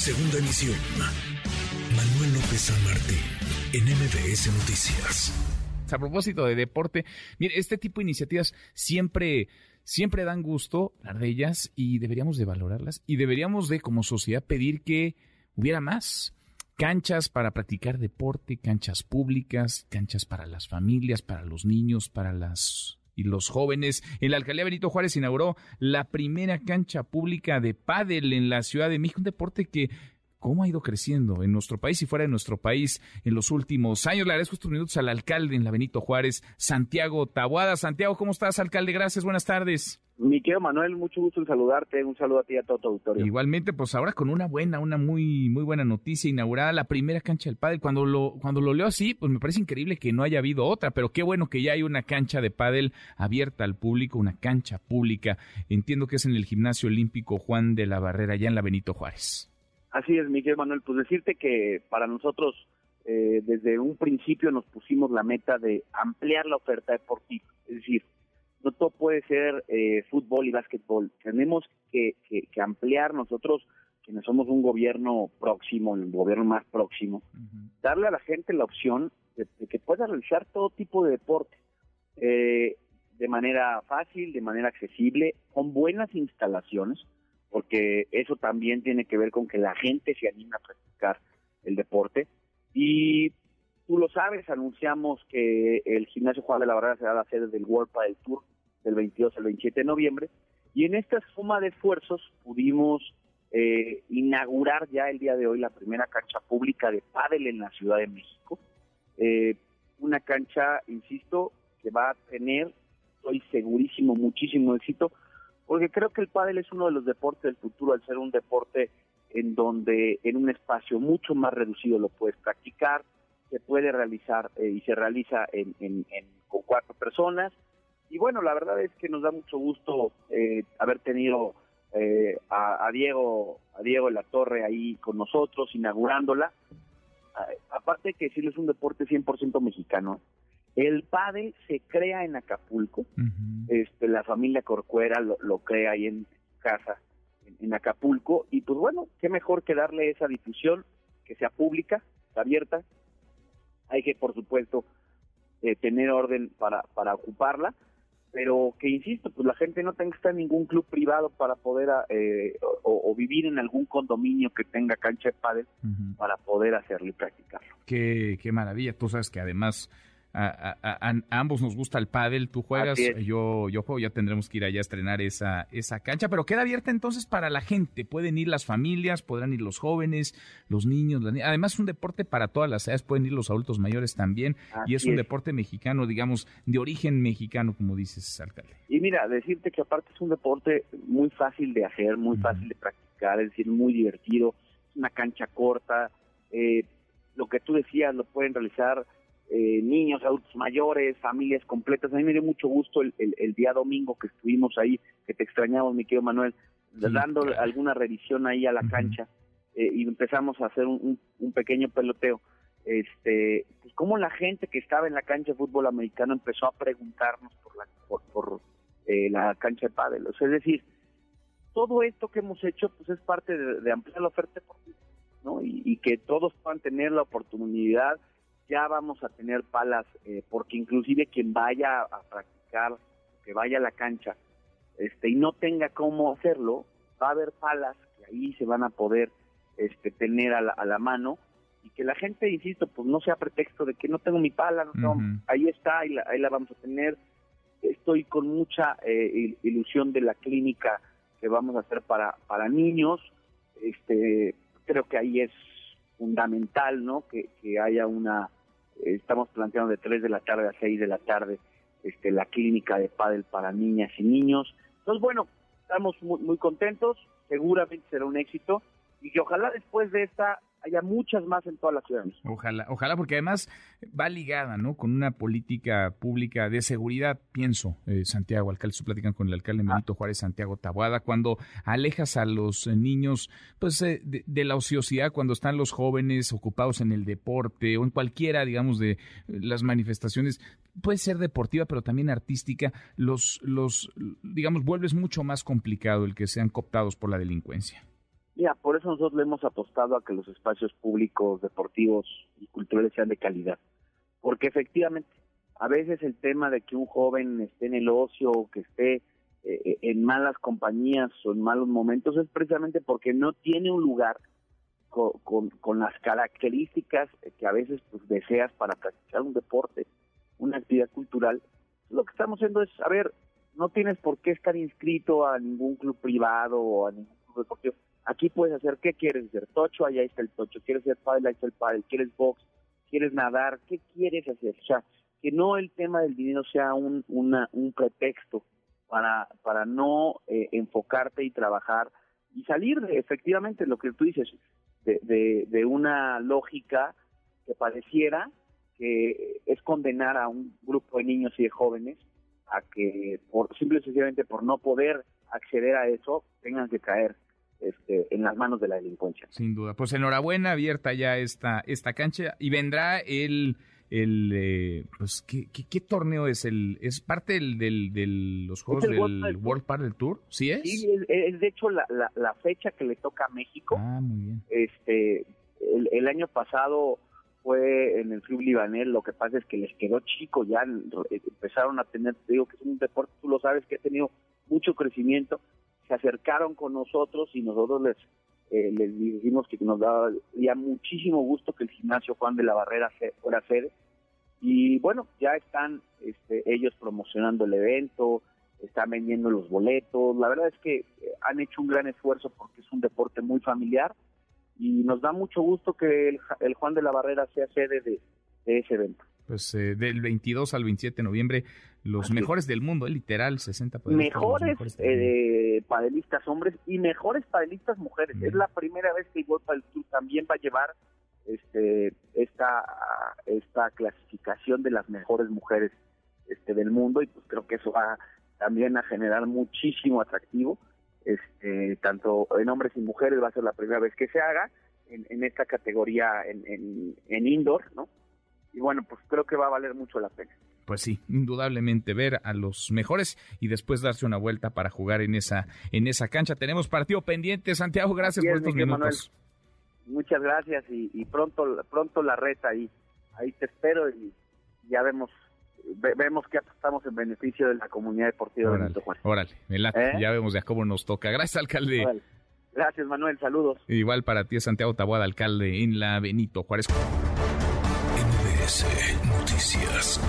Segunda emisión. Manuel López San Martín, en MBS Noticias. A propósito de deporte, mire, este tipo de iniciativas siempre, siempre dan gusto hablar de ellas y deberíamos de valorarlas y deberíamos de, como sociedad, pedir que hubiera más canchas para practicar deporte, canchas públicas, canchas para las familias, para los niños, para las y los jóvenes. En la alcaldía Benito Juárez inauguró la primera cancha pública de pádel en la Ciudad de México, un deporte que cómo ha ido creciendo en nuestro país y fuera de nuestro país en los últimos años. Le agradezco estos minutos al alcalde en la Benito Juárez, Santiago Tabuada. Santiago, ¿cómo estás, alcalde? Gracias, buenas tardes. Mi querido Manuel, mucho gusto en saludarte, un saludo a ti y a todo tu auditorio. Igualmente, pues ahora con una buena, una muy, muy buena noticia, inaugurada la primera cancha del pádel. Cuando lo, cuando lo leo así, pues me parece increíble que no haya habido otra, pero qué bueno que ya hay una cancha de pádel abierta al público, una cancha pública. Entiendo que es en el Gimnasio Olímpico Juan de la Barrera, allá en la Benito Juárez. Así es, Miguel Manuel, pues decirte que para nosotros eh, desde un principio nos pusimos la meta de ampliar la oferta deportiva, es decir, no todo puede ser eh, fútbol y básquetbol, tenemos que, ampliar nosotros, quienes somos un gobierno próximo, el gobierno más próximo, darle a la gente la opción de, que pueda realizar todo tipo de deporte. Eh, de manera fácil, de manera accesible, con buenas instalaciones, porque eso también tiene que ver con que la gente se anime a practicar el deporte. Y tú lo sabes, anunciamos que el gimnasio Juan de la Barrera será la sede del World Padel Tour del 22 al 27 de noviembre. Y en esta suma de esfuerzos pudimos eh, inaugurar ya el día de hoy la primera cancha pública de pádel en la Ciudad de México. Eh, una cancha, insisto, que va a tener, estoy segurísimo, muchísimo éxito, porque creo que el pádel es uno de los deportes del futuro al ser un deporte en donde en un espacio mucho más reducido lo puedes practicar, se puede realizar eh, y se realiza en, con cuatro personas. Y bueno, la verdad es que nos da mucho gusto eh, haber tenido eh, a, Diego a Diego en la Torre ahí con nosotros, inaugurándola. aparte que sí es un deporte 100% mexicano. El pádel se crea en Acapulco. este, la familia Corcuera lo, crea ahí en casa, en, Acapulco. Y pues bueno, qué mejor que darle esa difusión, que sea pública, abierta. Hay que, por supuesto, eh, tener orden para, para ocuparla. Pero que, insisto, pues la gente no tenga que estar en ningún club privado para poder, ah, eh, o, vivir en algún condominio que tenga cancha de pádel para poder hacerlo y practicarlo. Qué, qué maravilla. Tú sabes que además a, ambos nos gusta el pádel, tú juegas, yo, yo juego, ya tendremos que ir allá a estrenar esa, esa cancha, pero queda abierta entonces para la gente, pueden ir las familias, podrán ir los jóvenes, los niños, además es un deporte para todas las edades, pueden ir los adultos mayores también, y es un deporte mexicano, digamos, de origen mexicano, como dices, alcalde. Y mira, decirte que aparte es un deporte muy fácil de hacer, muy fácil de practicar, es decir, muy divertido, es una cancha corta, eh, lo que tú decías lo pueden realizar eh, niños, adultos mayores, familias completas. A mí me dio mucho gusto el, día domingo que estuvimos ahí, que te extrañamos, mi querido Manuel, dando alguna revisión ahí a la cancha eh, y empezamos a hacer un, pequeño peloteo. Este, pues como la gente que estaba en la cancha de fútbol americano empezó a preguntarnos por la, por, eh, la cancha de pádel. es decir, todo esto que hemos hecho pues es parte de, ampliar la oferta ¿no? Y, y que todos puedan tener la oportunidad ya vamos a tener palas, eh, porque inclusive quien vaya a practicar, que vaya a la cancha, este, y no tenga cómo hacerlo, va a haber palas que ahí se van a poder este, tener a la, mano y que la gente, insisto, pues no sea pretexto de que no tengo mi pala, no, ahí está, ahí la, ahí la vamos a tener. Estoy con mucha eh, ilusión de la clínica que vamos a hacer para, para niños. Este, creo que ahí es fundamental, ¿no? Que, que haya una estamos planteando de 3 de la tarde a 6 de la tarde este, la clínica de pádel para niñas y niños. Entonces, bueno, estamos muy, muy contentos, seguramente será un éxito y que ojalá después de esta haya muchas más en todas las ciudades. Ojalá, ojalá, porque además va ligada, ¿no? Con una política pública de seguridad, pienso, eh, Santiago, alcalde, se platican con el alcalde. Benito Juárez Santiago Tabuada, cuando alejas a los eh, niños, pues, eh, de, la ociosidad, cuando están los jóvenes ocupados en el deporte o en cualquiera, digamos, de las manifestaciones, puede ser deportiva, pero también artística, los, los, digamos, vuelves mucho más complicado el que sean cooptados por la delincuencia. Mira, por eso nosotros le hemos apostado a que los espacios públicos, deportivos y culturales sean de calidad. Porque efectivamente, a veces el tema de que un joven esté en el ocio o que esté eh, en malas compañías o en malos momentos es precisamente porque no tiene un lugar con, con, las características que a veces pues, deseas para practicar un deporte, una actividad cultural. Lo que estamos haciendo es, a ver, no tienes por qué estar inscrito a ningún club privado o a ningún club deportivo. Aquí puedes hacer, ¿qué quieres hacer? Tocho, allá está el tocho. ¿Quieres hacer pádel? Ahí está el pádel. ¿Quieres box? ¿Quieres nadar? ¿Qué quieres hacer? O sea, que no el tema del dinero sea un, una, un pretexto para, para no eh, enfocarte y trabajar y salir de efectivamente lo que tú dices, de, de, una lógica que pareciera que es condenar a un grupo de niños y de jóvenes a que por simple y sencillamente por no poder acceder a eso tengan que caer este, en las manos de la delincuencia. Sin duda. Pues enhorabuena, abierta ya esta, esta cancha. Y vendrá el el eh, pues ¿qué, ¿qué, torneo es el es parte del, del de los juegos del World, World Tour. Sí es sí es, de hecho la, la, fecha que le toca a México. Ah muy bien. Este el, año pasado fue en el club libanés. Lo que pasa es que les quedó chico ya. Empezaron a tener digo que es un deporte tú lo sabes que ha tenido mucho crecimiento se acercaron con nosotros y nosotros les eh, les dijimos que nos daría muchísimo gusto que el gimnasio Juan de la Barrera fuera sede. Y bueno, ya están este, ellos promocionando el evento, están vendiendo los boletos. La verdad es que eh, han hecho un gran esfuerzo porque es un deporte muy familiar y nos da mucho gusto que el, Juan de la Barrera sea sede de ese evento pues eh, del 22 al 27 de noviembre, los mejores del mundo, eh, literal, 60 padelistas. Mejores, eh, padelistas hombres y mejores padelistas mujeres. Es la primera vez que Igual Padel Tour también va a llevar este esta esta clasificación de las mejores mujeres este del mundo y pues creo que eso va también a generar muchísimo atractivo este tanto en hombres y mujeres va a ser la primera vez que se haga en, en esta categoría en, en, en indoor no y bueno, pues creo que va a valer mucho la pena. Pues sí, indudablemente ver a los mejores y después darse una vuelta para jugar en esa en esa cancha. Tenemos partido pendiente, Santiago, gracias por estos minutos. muchas gracias y, pronto pronto la reta ahí. Ahí te espero y ya vemos vemos que estamos en beneficio de la comunidad deportiva órale, de Órale, ¿Eh? ya vemos ya cómo nos toca. Gracias, alcalde. Gracias, Manuel, saludos. Igual para ti, Santiago Taboada, alcalde en la Benito Juárez. Noticias.